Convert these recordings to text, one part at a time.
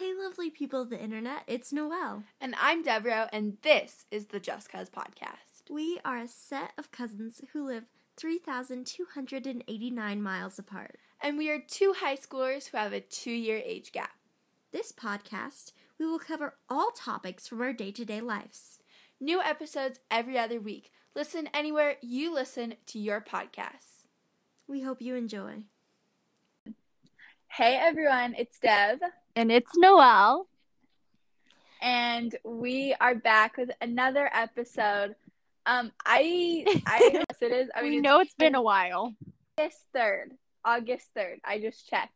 Hey, lovely people of the internet, it's Noelle. And I'm Deveraux, and this is the Just Cuz podcast. We are a set of cousins who live 3,289 miles apart. And we are two high schoolers who have a two year age gap. This podcast, we will cover all topics from our day to day lives. New episodes every other week. Listen anywhere you listen to your podcasts. We hope you enjoy. Hey everyone, it's Dev. And it's Noelle. And we are back with another episode. Um, I I know it is. I we mean, know it's been a while. August third. August third. I just checked.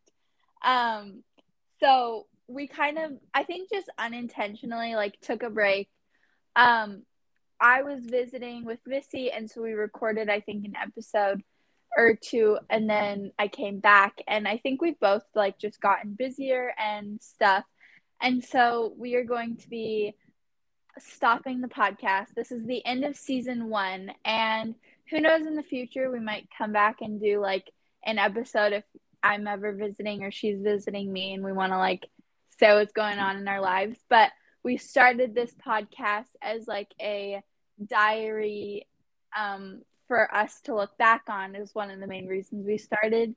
Um, so we kind of I think just unintentionally like took a break. Um, I was visiting with Missy, and so we recorded I think an episode or two and then I came back and I think we've both like just gotten busier and stuff. And so we are going to be stopping the podcast. This is the end of season 1 and who knows in the future we might come back and do like an episode if I'm ever visiting or she's visiting me and we want to like say what's going on in our lives. But we started this podcast as like a diary um for us to look back on is one of the main reasons we started.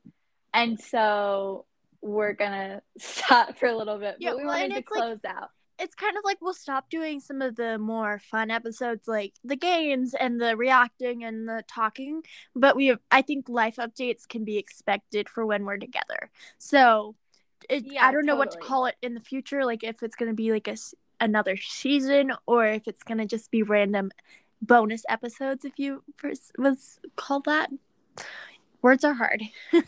And so we're gonna stop for a little bit, Yeah, but we well, wanted to it's like- close out. It's kind of like we'll stop doing some of the more fun episodes like the games and the reacting and the talking, but we have, I think life updates can be expected for when we're together. So it, Yeah, I don't know what to call it in the future like if it's going to be like a another season or if it's going to just be random bonus episodes if you first was called that. Words are hard.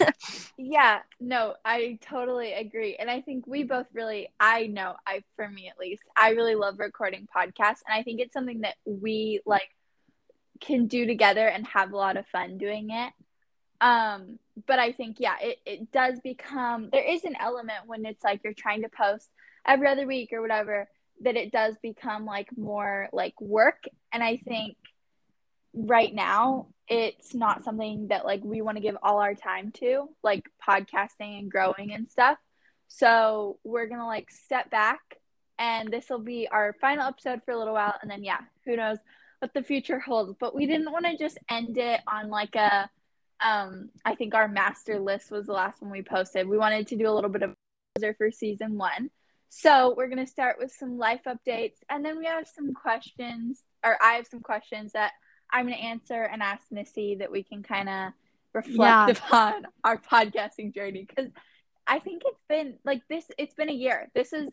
Yeah, no, I totally agree. And I think we both really I know, I for me at least, I really love recording podcasts and I think it's something that we like can do together and have a lot of fun doing it. Um, but I think yeah, it, it does become there is an element when it's like you're trying to post every other week or whatever that it does become like more like work and I think right now it's not something that like we want to give all our time to like podcasting and growing and stuff. So we're gonna like step back and this will be our final episode for a little while and then yeah who knows what the future holds. But we didn't want to just end it on like a um i think our master list was the last one we posted. We wanted to do a little bit of for season one. So we're going to start with some life updates and then we have some questions or i have some questions that i'm going to answer and ask missy that we can kind of reflect Yeah. upon our podcasting journey because i think it's been like this it's been a year this is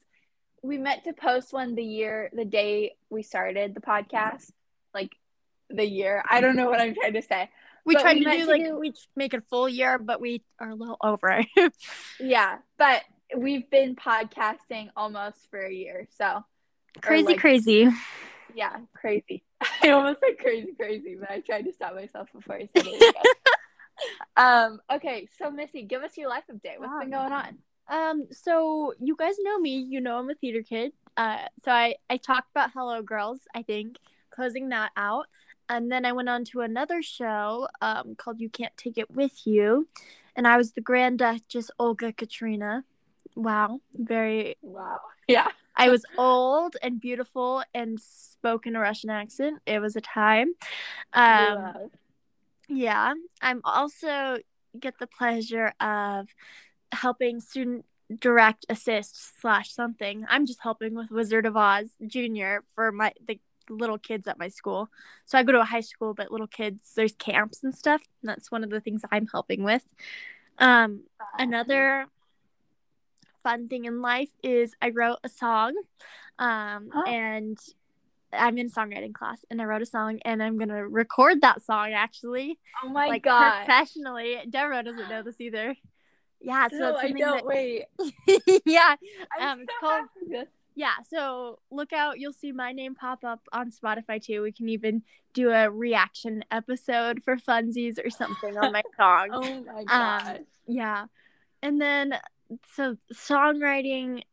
we meant to post one the year the day we started the podcast like the year i don't know what i'm trying to say We But tried we to do to like do- we make it a full year, but we are a little over. yeah but we've been podcasting almost for a year so crazy, like- crazy. Yeah crazy i almost said crazy crazy but i tried to stop myself before i said it um okay so missy give us your life update What's been going on Um, so you guys know me. You know I'm a theater kid. Uh, so I I talked about Hello Girls. I think closing that out, and then I went on to another show um called You Can't Take It With You, and I was the Grand Duchess Olga Katrina. Wow, very. wow yeah I was old and beautiful and spoke in a Russian accent. It was a time. Um, yeah, I'm also get the pleasure of helping student direct assist slash something. I'm just helping with Wizard of Oz Junior for my the little kids at my school. So I go to a high school, but little kids there's camps and stuff. And that's one of the things I'm helping with. Um, another fun thing in life is I wrote a song, um, Oh. and I'm in songwriting class, and I wrote a song, and I'm gonna record that song actually oh my like god professionally. Deveraux doesn't know this either. Yeah, so no i don't wait yeah, I'm Um, it's so called- yeah. So look out, you'll see my name pop up on Spotify too. We can even do a reaction episode for funsies or something on my song. oh my Um, god Yeah. And then so songwriting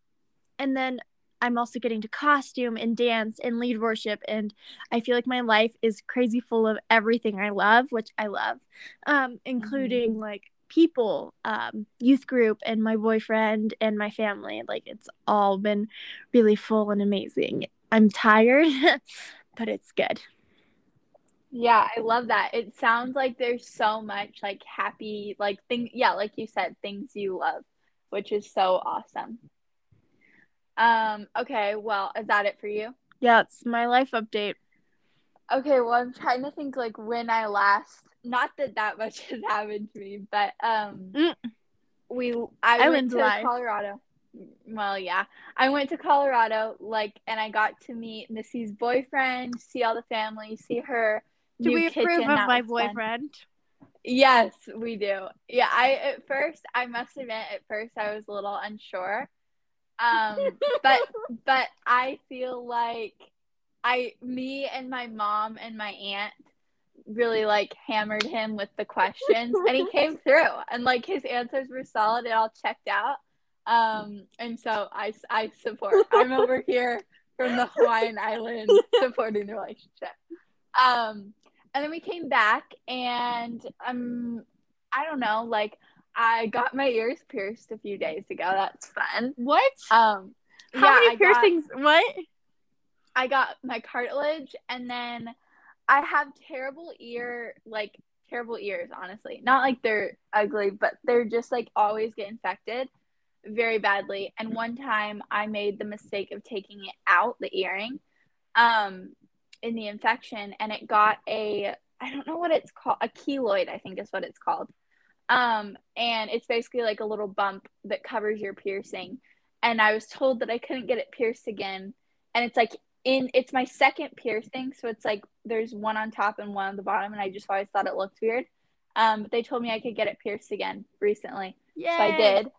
and then I'm also getting to costume and dance and lead worship and I feel like my life is crazy full of everything I love, which I love. Um including like people, um, youth group, and my boyfriend and my family. Like it's all been really full and amazing. I'm tired, but it's good. Yeah, I love that. It sounds like there's so much like happy, like thing. Yeah, like you said, things you love, which is so awesome. Um. Okay. Well, is that it for you? Yeah, it's my life update. Okay. Well, I'm trying to think like when I last. Not that that much has happened to me, but um, Mm. we I Island went to life. Colorado. Well, yeah, I went to Colorado, like, and I got to meet Missy's boyfriend, see all the family, see her. Do we approve of my boyfriend? fun. Yes, we do. Yeah, I at first I must admit at first I was a little unsure. Um but but I feel like I me and my mom and my aunt really like hammered him with the questions and he came through and like his answers were solid it all checked out. Um and so I I support. I'm over here from the Hawaiian island supporting the relationship. Um and then we came back and um I don't know, like I got my ears pierced a few days ago. That's fun. What? Um How yeah, many I got- piercings? what? I got my cartilage and then I have terrible ear like terrible ears honestly. Not like they're ugly, but they're just like always get infected very badly. And one time I made the mistake of taking it out the earring um in the infection and it got a I don't know what it's called a keloid I think is what it's called. Um and it's basically like a little bump that covers your piercing and I was told that I couldn't get it pierced again and it's like in it's my second piercing so it's like there's one on top and one on the bottom and I just always thought it looked weird. Um but they told me I could get it pierced again recently. Yeah, So I did.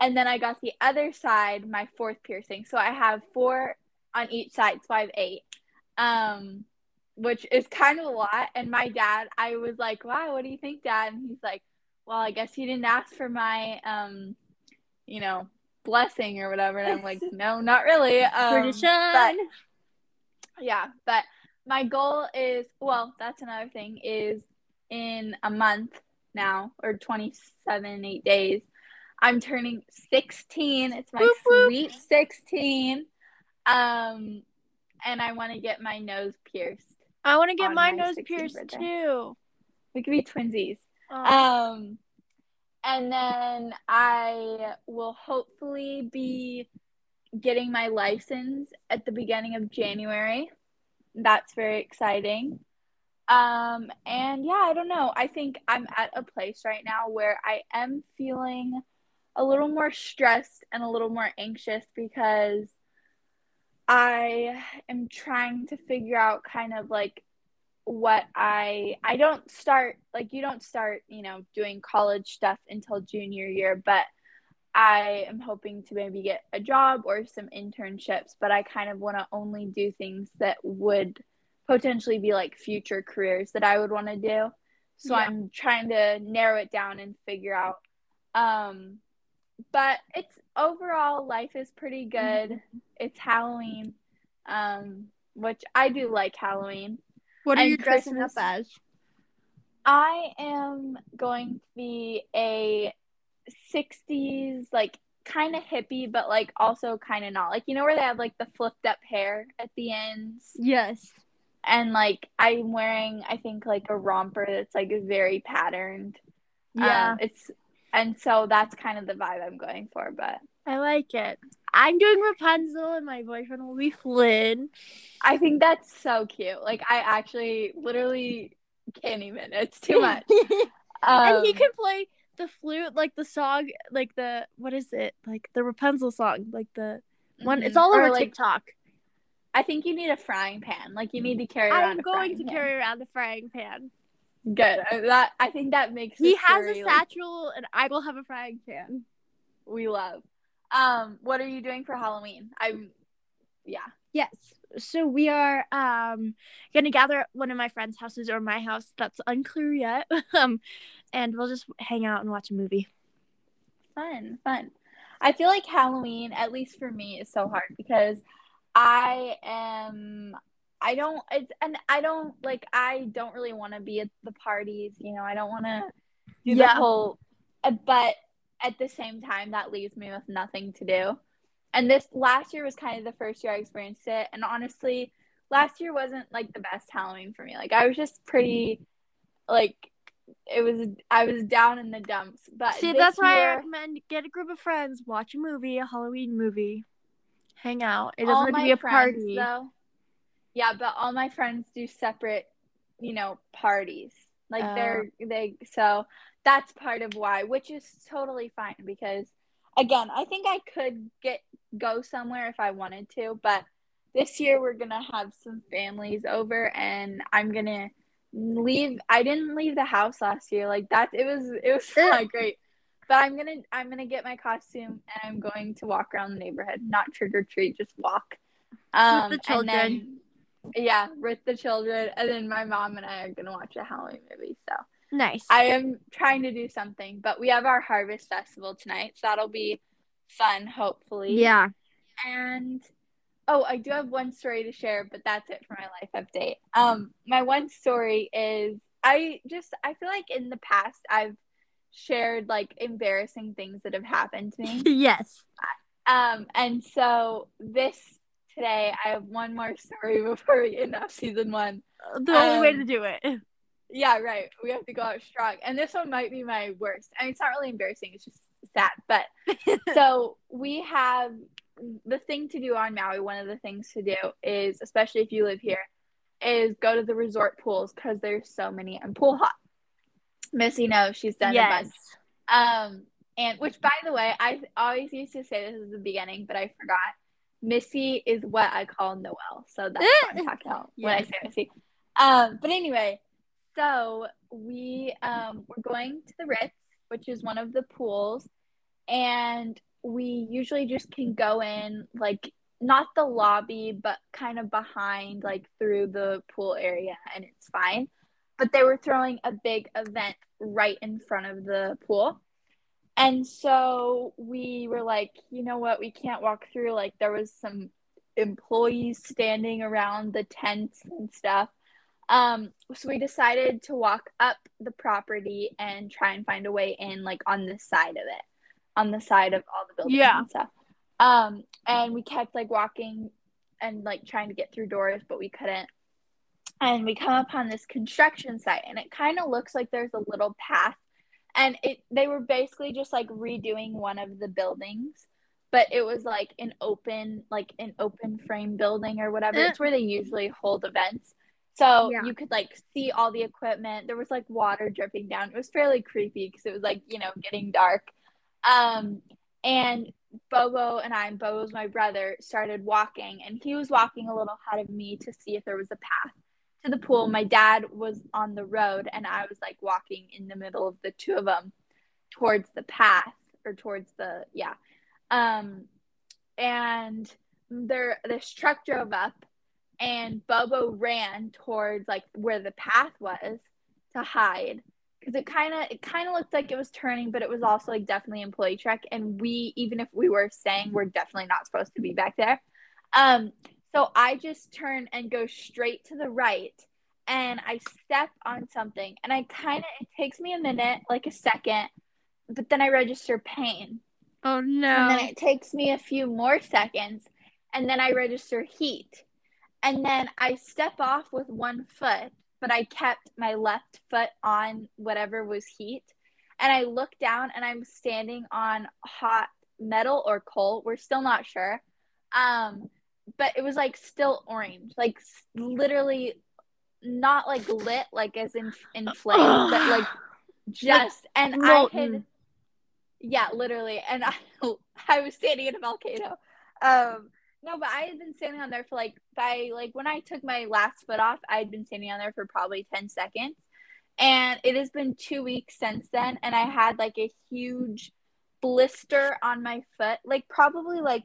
And then I got the other side, my fourth piercing. So I have four on each side, so I have eight. Um, which is kind of a lot. And my dad, I was like, Wow, what do you think, Dad? And he's like, Well, I guess he didn't ask for my um, you know, blessing or whatever. And I'm like, No, not really. Um Tradition. but yeah, but my goal is well, that's another thing, is in a month now, or 27, eight days, I'm turning 16. It's my sweet 16. Um, and I want to get my nose pierced. I want to get my my nose pierced birthday. too. We could be twinsies. Aw. Um, and then I will hopefully be getting my license at the beginning of January. That's very exciting. Um, and yeah, I don't know. I think I'm at a place right now where I am feeling a little more stressed and a little more anxious because I am trying to figure out kind of like what I I don't start like you don't start, you know, doing college stuff until junior year, but I am hoping to maybe get a job or some internships, but I kind of want to only do things that would potentially be like future careers that I would want to do. So Yeah. I'm trying to narrow it down and figure out um but it's overall life is pretty good. It's Halloween. Um which I do like Halloween. What are And you dressing up as? I am going to be a 60s, like kind of hippie, but like also kind of not. Like, you know, where they have like the flipped up hair at the ends? Yes. And like, I'm wearing, I think, like a romper that's like very patterned. yeah, Um, it's, and so that's kind of the vibe I'm going for. But I like it. I'm doing Rapunzel, and my boyfriend will be Flynn. I think that's so cute. Like, I actually literally can't even. It's too much. and he Um, can play the flute, like the song, like the what is it, like the Rapunzel song, like the one. It's mhm. all over like, TikTok. I think you need a frying pan. Like, you need to carry around I'm going to pan. carry around the frying pan. Good. Uh, That I think that makes He has a story, like, satchel, and I will have a frying pan. we love. Um, what are you doing for Halloween? I'm, yeah. Yes. So we are um gonna gather at one of my friends' houses or my house. That's unclear yet. um, and we'll just hang out and watch a movie. Fun, fun. I feel like Halloween, at least for me, is so hard because I am. I don't. It's and I don't like. I don't really want to be at the parties. You know, I don't want to do the Yeah. whole Uh, But at the same time, that leaves me with nothing to do. And this last year was kind of the first year I experienced it. And honestly, last year wasn't like the best Halloween for me. Like I was just pretty like it was I was down in the dumps. But See, that's why I recommend get a group of friends, watch a movie, a Halloween movie, hang out. It doesn't have to be a friends, party. though. Yeah, but all my friends do separate, you know, parties. Like Oh. they're they so that's part of why, which is totally fine because again, I think I could get go somewhere if I wanted to, but this year we're gonna have some families over and I'm gonna leave I didn't leave the house last year. Like that it was it was not great. But I'm gonna I'm gonna get my costume and I'm going to walk around the neighborhood, not trick or treat, just walk. Um, the children. Yeah, with the children, and then my mom and I are gonna watch a Halloween movie. So Nice. I am trying to do something, but we have our harvest festival tonight, so that'll be fun, hopefully. yeah. And oh, I do have one story to share, but that's it for my life update. Um, my one story is I just I feel like in the past I've shared like embarrassing things that have happened to me. yes. Um, and so this today I have one more story before we end off season one. The only way Um, to do it. Yeah, right. We have to go out strong. And this one might be my worst. I mean, it's not really embarrassing, it's just sad. But so we have the thing to do on Maui, one of the things to do is, especially if you live here, is go to the resort pools because there's so many and pool hop. Missy knows she's done a yes. bunch. Um, and which, by the way, I always used to say this at the beginning, but I forgot. Missy is what I call Noelle. so that's what I'm talking about when I say Missy. Um, but anyway, so we um we're going to the Ritz, which is one of the pools, and we usually just can go in like not the lobby, but kind of behind, like through the pool area, and it's fine. But they were throwing a big event right in front of the pool. And so we were like, you know what, we can't walk through. Like there was some employees standing around the tents and stuff. Um, so we decided to walk up the property and try and find a way in, like on the side of it, on the side of all the buildings Yeah. and stuff. Um, and we kept like walking and like trying to get through doors, but we couldn't. And we come upon this construction site, and it kind of looks like there's a little path and it they were basically just like redoing one of the buildings but it was like an open like an open frame building or whatever. It's where they usually hold events. So Yeah. you could like see all the equipment. There was like water dripping down. It was fairly creepy because it was like you know getting dark. Um and bobo and i and bobo's my brother started walking and he was walking a little ahead of me to see if there was a path to the pool. My dad was on the road, and I was like walking in the middle of the two of them towards the path or towards the yeah. Um, and there this truck drove up, and Bobo ran towards like where the path was to hide because it kind of it kind of looked like it was turning, but it was also like definitely employee truck, and we even if we were staying, we're definitely not supposed to be back there. Um, so I just turn and go straight to the right and I step on something and I kind of it takes me a minute, like a second, but then I register pain. Oh no. And then it takes me a few more seconds and then I register heat. And then I step off with one foot, but I kept my left foot on whatever was heat. And I look down and I'm standing on hot metal or coal. We're still not sure. Um, but it was like still orange, like literally not like lit, like as in inflamed, but like just and I had yeah, literally. And I I was standing in a volcano. Um no, but I had been standing on there for like by like when I took my last foot off, I had been standing on there for probably 10 seconds. And it has been two weeks since then, and I had like a huge blister on my foot, like probably like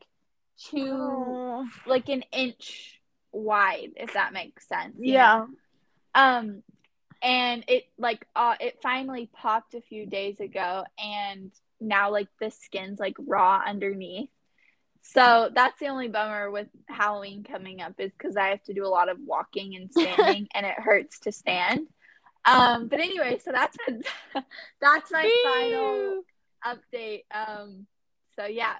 two Oh. like an inch wide, if that makes sense. you know? Yeah. Um, and it like uh it finally popped a few days ago, and now like the skin's like raw underneath. So that's the only bummer with Halloween coming up is because I have to do a lot of walking and standing, and it hurts to stand. Um, but anyway, so that's that's my final update. Um, so yeah,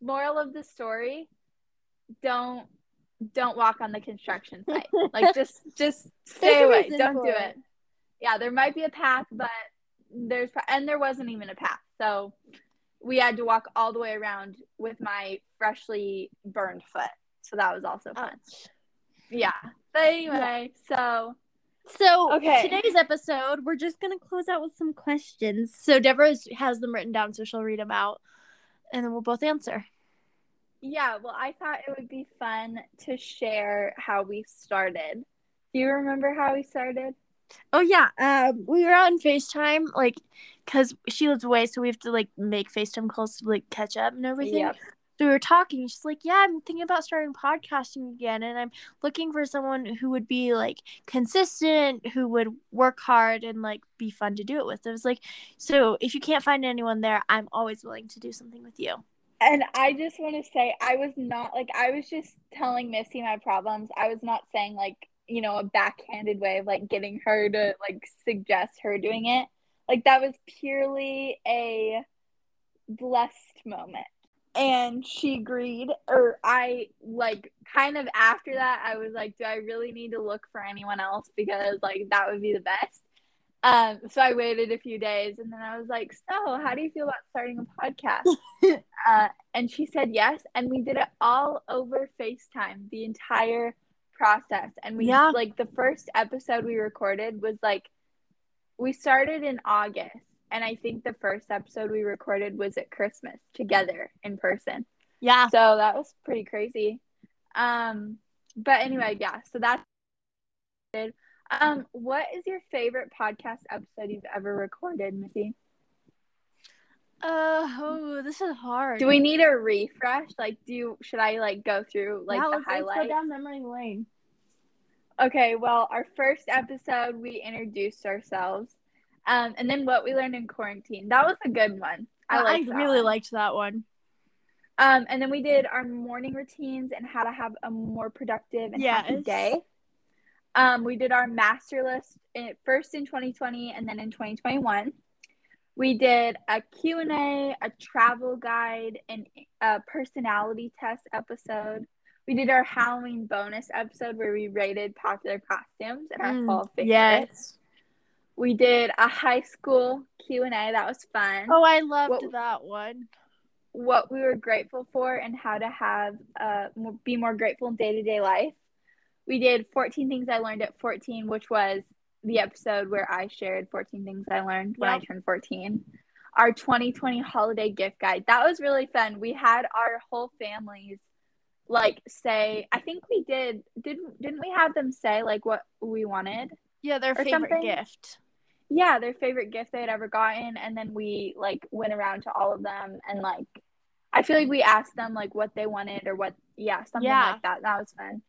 moral of the story: don't don't walk on the construction site. Like just just stay away. Don't do it. it. Yeah, there might be a path, but there's and there wasn't even a path. So we had to walk all the way around with my freshly burned foot. So that was also fun. Ouch. Yeah. But anyway, so So Okay. today's episode, we're just gonna close out with some questions. So Deveraux has them written down, so she'll read them out, and then we'll both answer. Yeah, well, I thought it would be fun to share how we started. Do you remember how we started? Oh yeah, um, we were on Facetime, like, cause she lives away, so we have to like make Facetime calls to like catch up and everything. Yep. So we were talking. She's like, "Yeah, I'm thinking about starting podcasting again, and I'm looking for someone who would be like consistent, who would work hard, and like be fun to do it with." I was like, "So if you can't find anyone there, I'm always willing to do something with you." And I just want to say, I was not like, I was just telling Missy my problems. I was not saying, like, you know, a backhanded way of like getting her to like suggest her doing it. Like, that was purely a blessed moment. And she agreed, or I like kind of after that, I was like, do I really need to look for anyone else? Because like that would be the best. Um, so I waited a few days and then I was like, So, how do you feel about starting a podcast? uh, and she said yes. And we did it all over FaceTime, the entire process. And we, Yeah. like, the first episode we recorded was like, we started in August. And I think the first episode we recorded was at Christmas together in person. Yeah. So that was pretty crazy. Um, but anyway, yeah. So that's um, what is your favorite podcast episode you've ever recorded, Missy? Uh, oh, this is hard. Do we need a refresh? Like, do you, should I like go through like yeah, the highlights? go down memory lane. Okay, well, our first episode we introduced ourselves, um, and then what we learned in quarantine. That was a good one. I I, liked that really one. liked that one. Um, and then we did our morning routines and how to have a more productive and happy day. Um, we did our master list in, first in 2020 and then in 2021. We did a Q&A, a travel guide, and a personality test episode. We did our Halloween bonus episode where we rated popular costumes and our Mm, fall favorites. yes. We did a high school Q&A. That was fun Oh, I loved What- that one. what we were grateful for and how to have uh be more grateful in day-to-day life we did 14 things i learned at 14 which was the episode where i shared 14 things i learned when i turned 14 our 2020 holiday gift guide that was really fun we had our whole families like say i think we did didn't didn't we have them say like what we wanted Yeah, their favorite something. gift. Yeah, their favorite gift they had ever gotten, and then we like went around to all of them and like I feel like we asked them like what they wanted or what yeah, something Yeah. like that. That was fun.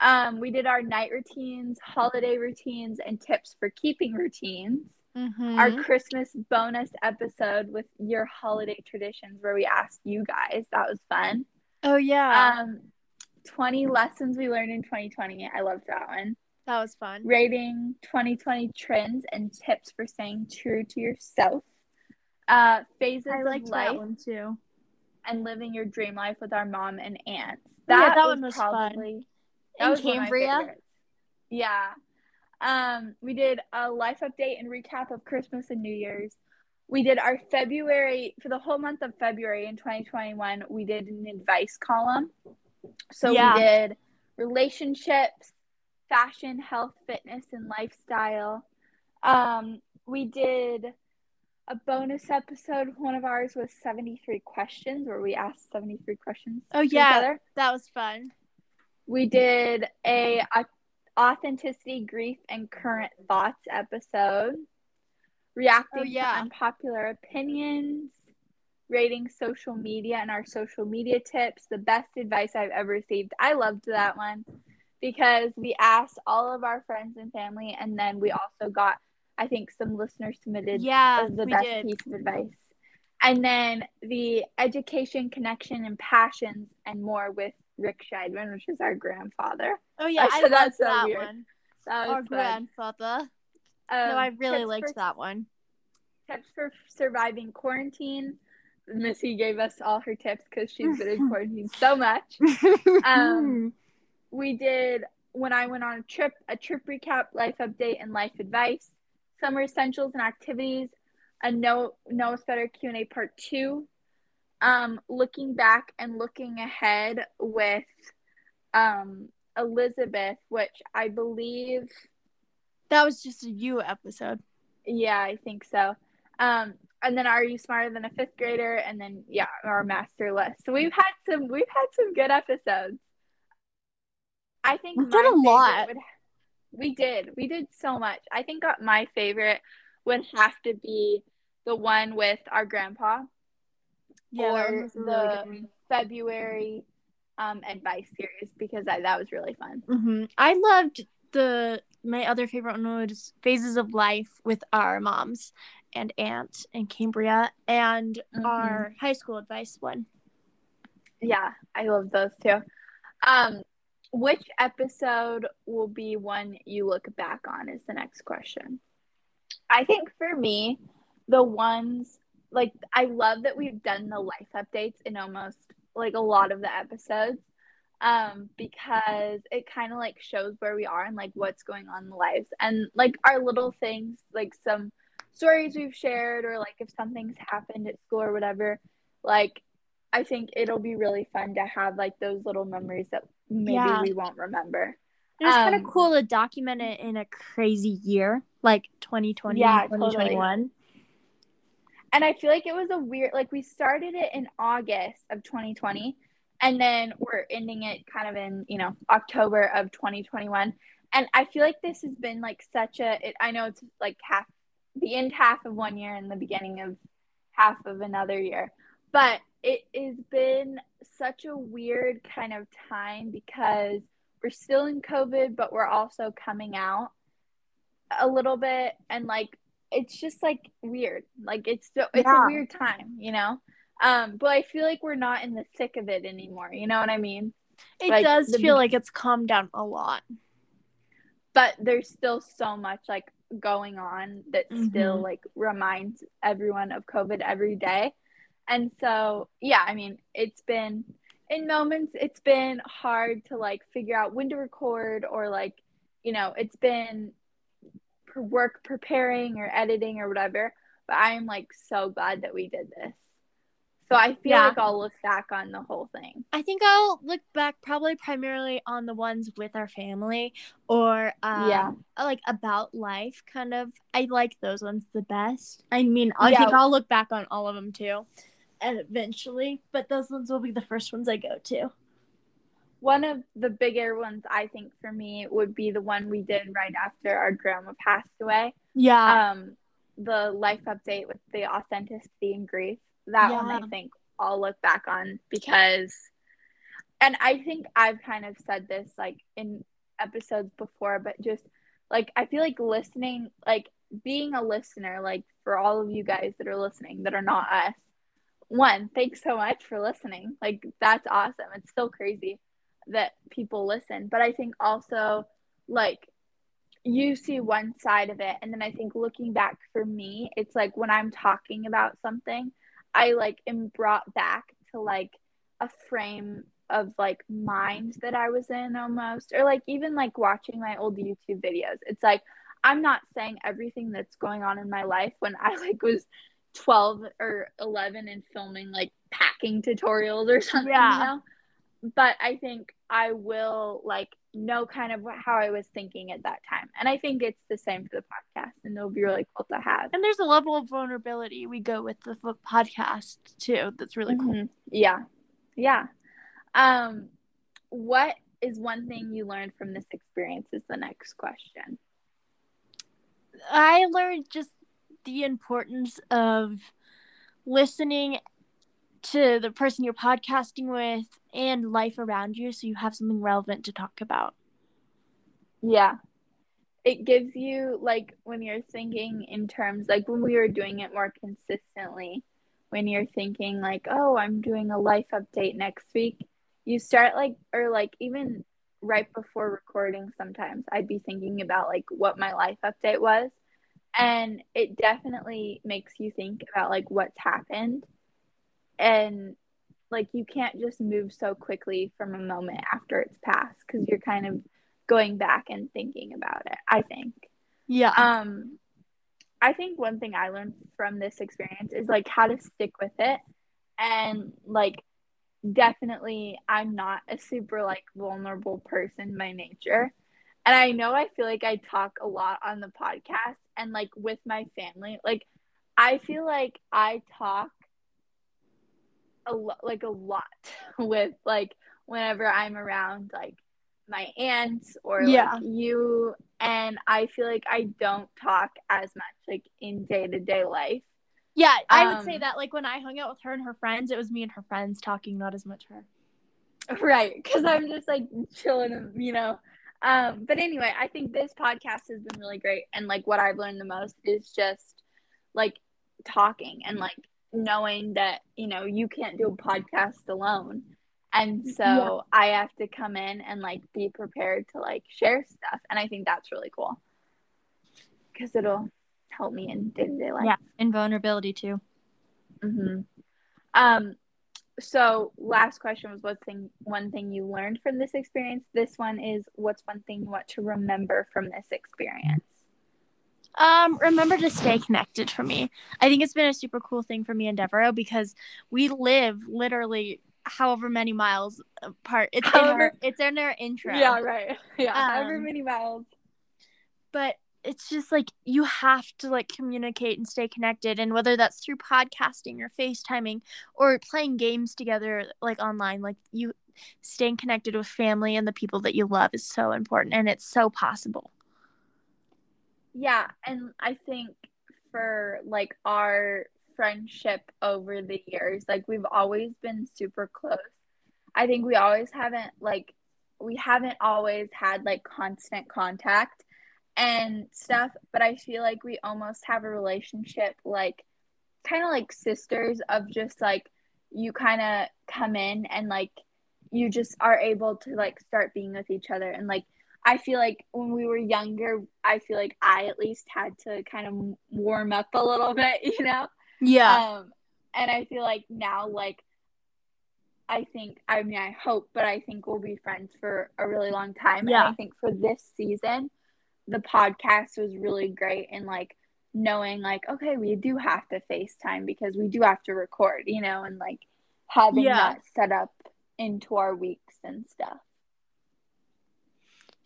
Um, we did our night routines, holiday routines, and tips for keeping routines. Mm-hmm. Our Christmas bonus episode with your holiday traditions where we asked you guys. That was fun. oh yeah, Um, 20 lessons we learned in 2020. I loved that one that was fun. rating 2020 trends and tips for staying true to yourself. Uh, phases I liked of that life one too. and living your dream life with our mom and aunt. Oh, yeah, That, that was one was fun. probably that In was one of my Cambria. Yeah. Um, we did a life update and recap of Christmas and New Year's. We did our February for the whole month of February in 2021. We did an advice column. So Yeah. we did relationships, fashion, health, fitness, and lifestyle. Um, we did a bonus episode. One of ours was 73 questions, where we asked 73 questions. Oh yeah, that was fun. We did a, a authenticity, grief, and current thoughts episode. Reacting Oh, yeah. to unpopular opinions, rating social media and our social media tips. The best advice I've ever received. I loved that one because we asked all of our friends and family, and then we also got, I think, some listeners submitted Yeah, the best did. piece of advice. And then the education, connection, and passions and more with Rick Scheidman, which is our grandfather. Oh yeah, I I that's so that weird. one. That Our fun. grandfather. Um, no, I really liked for, that one. Tips for surviving quarantine. Missy gave us all her tips because she's been in quarantine so much. Um, we did when I went on a trip, a trip recap, life update, and life advice, summer essentials and activities, a no know us better Q and A part two, um, looking back and looking ahead with um, Elizabeth, which I believe, that was just a you episode. yeah, I think so. Um, and then are you smarter than a fifth grader? And then yeah, our master list. So we've had some we've had some good episodes. I think we did a lot. Would, we did. We did so much. I think uh, my favorite would have to be the one with our grandpa Yeah, or really the. February um, advice series because I, that was really fun. hmm I loved the my other favorite one was Phases of Life with our moms and aunt and Cambria and Mhm. our high school advice one. Yeah, I love those too. Um, which episode will be one you look back on? Is the next question. I think for me, the ones like I love that we've done the life updates in almost like a lot of the episodes, um, because it kind of like shows where we are and like what's going on in lives and like our little things, like some stories we've shared or like if something's happened at school or whatever, like I think it'll be really fun to have like those little memories that maybe Yeah. we won't remember. It was kind Um, of cool to document it in a crazy year like 2020 Yeah, and 2021. And I feel like it was a weird like we started it in August of 2020 and then we're ending it kind of in, you know, October of 2021. And I feel like this has been like such a it, I know it's like half the end half of one year and the beginning of half of another year. But it has been such a weird kind of time because we're still in COVID, but we're also coming out a little bit and like it's just like weird. Like it's so it's Yeah. a weird time, you know? Um, but I feel like we're not in the thick of it anymore. You know what I mean? It Like, does the feel like it's calmed down a lot. But there's still so much like going on that still Mhm. like reminds everyone of COVID every day. And so, yeah, I mean, it's been in moments it's been hard to like figure out when to record or like, you know, it's been work preparing or editing or whatever. But I am like so glad that we did this. So I feel Yeah. like I'll look back on the whole thing. I think I'll look back probably primarily on the ones with our family or um, Yeah. like about life kind of. I like those ones the best. I mean, I Yeah. think I'll look back on all of them too, and eventually, but those ones will be the first ones I go to. One of the bigger ones I think for me would be the one we did right after our grandma passed away. Yeah, Um, the life update with the authenticity and grief. That one I think I'll look back on because, and I think I've kind of said this like in episodes before, but just like I feel like listening, like being a listener, like for all of you guys that are listening that are not us. One, thanks so much for listening. Like that's awesome. It's still crazy that people listen, but I think also like you see one side of it and then i think looking back for me it's like when i'm talking about something i like am brought back to like a frame of like mind that i was in almost or like even like watching my old youtube videos it's like i'm not saying everything that's going on in my life when i like was 12 or 11 and filming like packing tutorials or something Yeah. you know but i think i will like know kind of how I was thinking at that time. And I think it's the same for the podcast and it'll be really cool to have. and there's a level of vulnerability we go with the podcast too. That's really cool. Mhm. Yeah. Yeah. Um what is one thing you learned from this experience is the next question. I learned just the importance of listening to the person you're podcasting with and life around you so you have something relevant to talk about. Yeah. It gives you like when you're thinking in terms like when we were doing it more consistently, when you're thinking like, "Oh, I'm doing a life update next week." You start like or like even right before recording sometimes I'd be thinking about like what my life update was and it definitely makes you think about like what's happened. And like you can't just move so quickly from a moment after it's passed because you're kind of going back and thinking about it i think. Yeah. um i think one thing i learned from this experience is like how to stick with it. And like definitely i'm not a super like vulnerable person by nature and i know i feel like i talk a lot on the podcast and like with my family like i feel like i talk a lot like a lot with like whenever i'm around like my aunts or Yeah. you and i feel like i don't talk as much like in day-to-day life yeah, I would say um, that like when I hung out with her and her friends, it was me and her friends talking, not as much her. right because i'm just like chilling you know um but anyway i think this podcast has been really great. And like what i've learned the most is just like talking and like knowing that you know you can't do a podcast alone. And so Yeah. i have to come in and like be prepared to like share stuff. And i think that's really cool. Because it'll help me in day-to-day life. Yeah, and vulnerability too. hmm Um, so last question was what's thing one thing you learned from this experience? This one is what's one thing you want to remember from this experience? Um, remember to stay connected for me. I think it's been a super cool thing for me and Deveraux because we live literally however many miles apart. It's in our it's in our intro. right. Yeah, however Um, many miles. but it's just like you have to like communicate and stay connected and whether that's through podcasting or facetiming or playing games together like online like you staying connected with family and the people that you love is so important and it's so possible Yeah, and I think for like our friendship over the years, like we've always been super close. I think we always haven't like we haven't always had like constant contact and stuff, but I feel like we almost have a relationship like kind of like sisters of just like you kind of come in and like you just are able to like start being with each other and like I feel like when we were younger, I feel like I at least had to kind of warm up a little bit, you know? yeah Um, and I feel like now, like, I think, I mean, I hope, but I think we'll be friends for a really long time. Yeah. And I think for this season, the podcast was really great and like knowing, like, okay, we do have to FaceTime because we do have to record, you know, and like having Yeah. that set up into our weeks and stuff.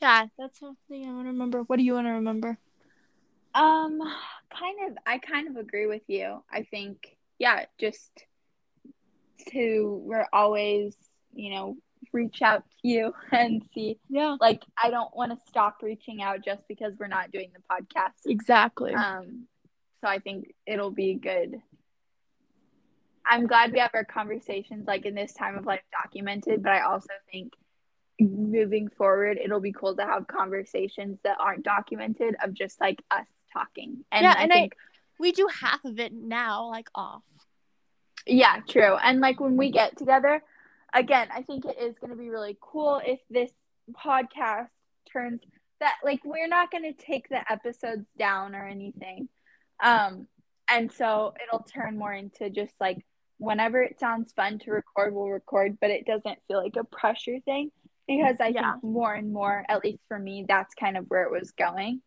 yeah that's something i want to remember what do you want to remember Um, kind of. I kind of agree with you. I think, yeah, just to we're always, you know, reach out to you and see. yeah Like, I don't want to stop reaching out just because we're not doing the podcast. exactly Um, so I think it'll be good. I'm glad we have our conversations like in this time of life documented, but I also think moving forward, it'll be cool to have conversations that aren't documented of just like us talking. And Yeah, I and I- we do half of it now like off yeah, true. And like when we get together, again, I think it is going to be really cool if this podcast turns that like we're not going to take the episodes down or anything. Um and so it'll turn more into just like whenever it sounds fun to record, we'll record, but it doesn't feel like a pressure thing because I Yeah. think more and more, at least for me, that's kind of where it was going.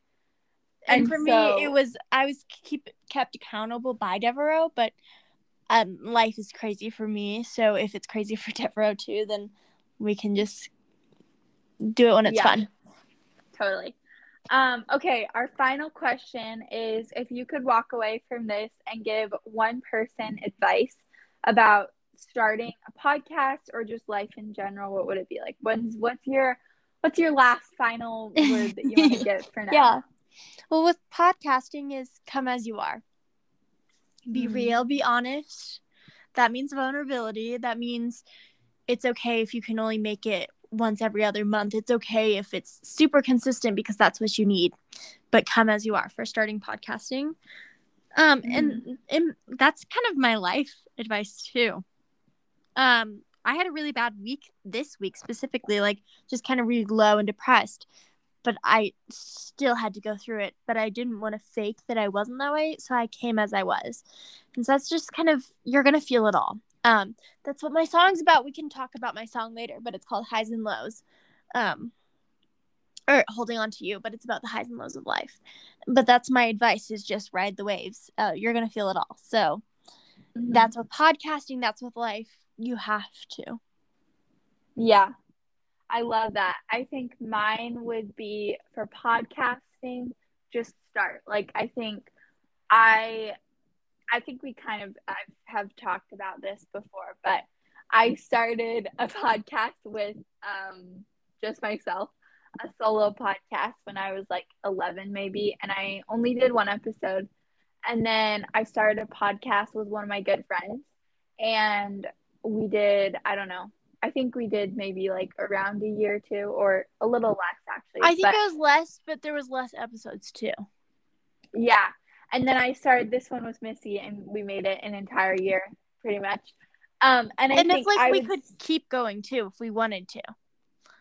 and, And for so- me it was i was keep kept accountable by deveraux but um life is crazy for me so if it's crazy for deveraux too then we can just do it when it's Yeah. fun Totally. Um, okay, our final question is if you could walk away from this and give one person advice about starting a podcast or just life in general, what would it be like? What's what's your what's your last final word that you want to get for now? yeah well with podcasting is come as you are be Mhm. real be honest. That means vulnerability. That means it's okay if you can only make it once every other month. It's okay if it's super consistent because that's what you need. But come as you are for starting podcasting. Um and, and that's kind of my life advice too. Um i had a really bad week this week specifically like just kind of really low and depressed but I still had to go through it. But I didn't want to fake that I wasn't that way, so I came as I was. And so that's just kind of you're gonna feel it all. Um, that's what my song's about. We can talk about my song later, but it's called Highs and Lows. Um, or holding on to you, but it's about the highs and lows of life. But that's my advice: is just ride the waves. Uh, you're gonna feel it all. So Mhm. that's with podcasting. That's with life. You have to. Yeah. I love that. I think mine would be for podcasting, just start. Like I think I I think we kind of I have talked about this before, but I started a podcast with um just myself, a solo podcast when I was like 11 maybe, and I only did one episode. And then I started a podcast with one of my good friends and we did, I don't know, I think we did maybe like around a year or two, or a little less actually. I think but- it was less, but there was less episodes too. yeah. And then I started this one with Missy, and we made it an entire year, pretty much. Um, and I and it's like I we would, could keep going too if we wanted to.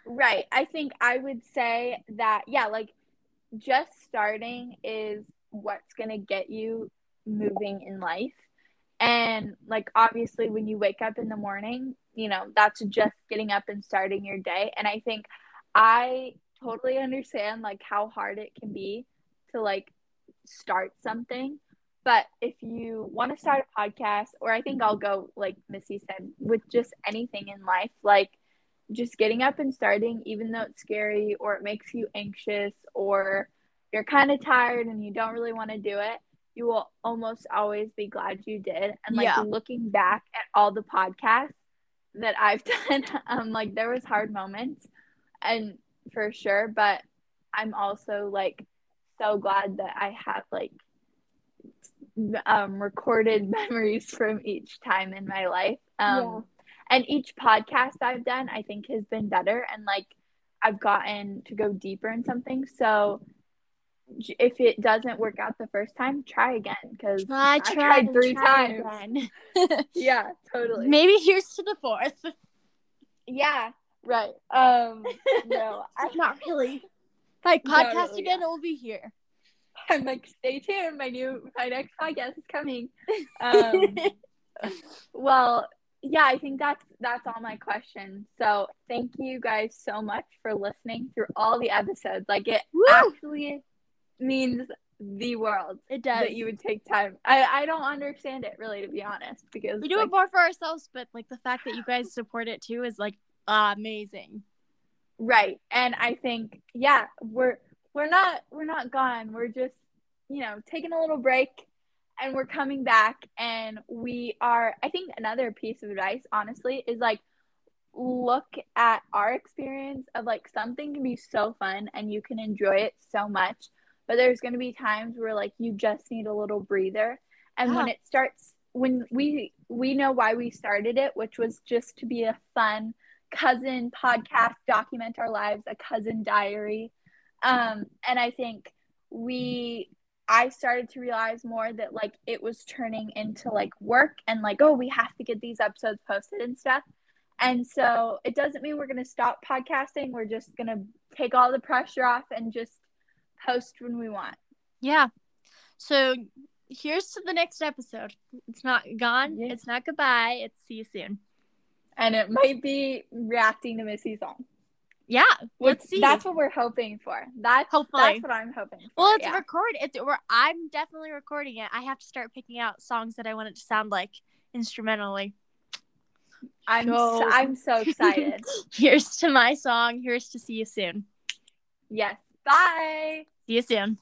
right. I think I would say that yeah, like just starting is what's gonna get you moving in life. And like obviously, when you wake up in the morning, you know that's just getting up and starting your day. And I think I totally understand like how hard it can be to like start something. But if you want to start a podcast, or I think I'll go like Missy said, with just anything in life, like just getting up and starting, even though it's scary or it makes you anxious or you're kind of tired and you don't really want to do it, you will almost always be glad you did. And like Yeah. looking back at all the podcasts that I've done, um, like there was hard moments and for sure, but I'm also like so glad that I have like um recorded memories from each time in my life. Um Yeah. and each podcast I've done I think has been better and like I've gotten to go deeper in something. So if it doesn't work out the first time, try again because I try, tried three try times. Yeah, totally. Maybe here's to the fourth. Yeah, right. Um no, I'm Not really. Like No, podcast really, again, yeah. it will be here. I'm like, stay tuned. My new, my next podcast is coming. Um, well, yeah, I think that's that's all my questions. So thank you guys so much for listening through all the episodes. Like it Woo! actually means the world it does. that you would take time. I I don't understand it really, to be honest, because we do like, it more for ourselves, but like the fact that you guys support it too is like amazing. Right. And I think yeah, we're we're not we're not gone. We're just, you know, taking a little break and we're coming back and we are I think another piece of advice honestly is like look at our experience of like something can be so fun and you can enjoy it so much, but there's going to be times where like you just need a little breather. And when it starts when we we know why we started it, which was just to be a fun cousin podcast, document our lives, a cousin diary. Um, and I think we, I started to realize more that like it was turning into like work and like, oh, we have to get these episodes posted and stuff. And so it doesn't mean we're going to stop podcasting. We're just going to take all the pressure off and just post when we want. Yeah. So here's to the next episode. It's not gone. Yeah. It's not goodbye. It's see you soon. And it might be reacting to Missy's song. Yeah. Which- Let's see. That's what we're hoping for. That's Hopefully. that's what I'm hoping for. well, it's yeah. record. It's we're, I'm definitely recording it. I have to start picking out songs that I want it to sound like instrumentally. I'm So- so, I'm so excited. Here's to my song. Here's to see you soon. yes. Bye. See you soon.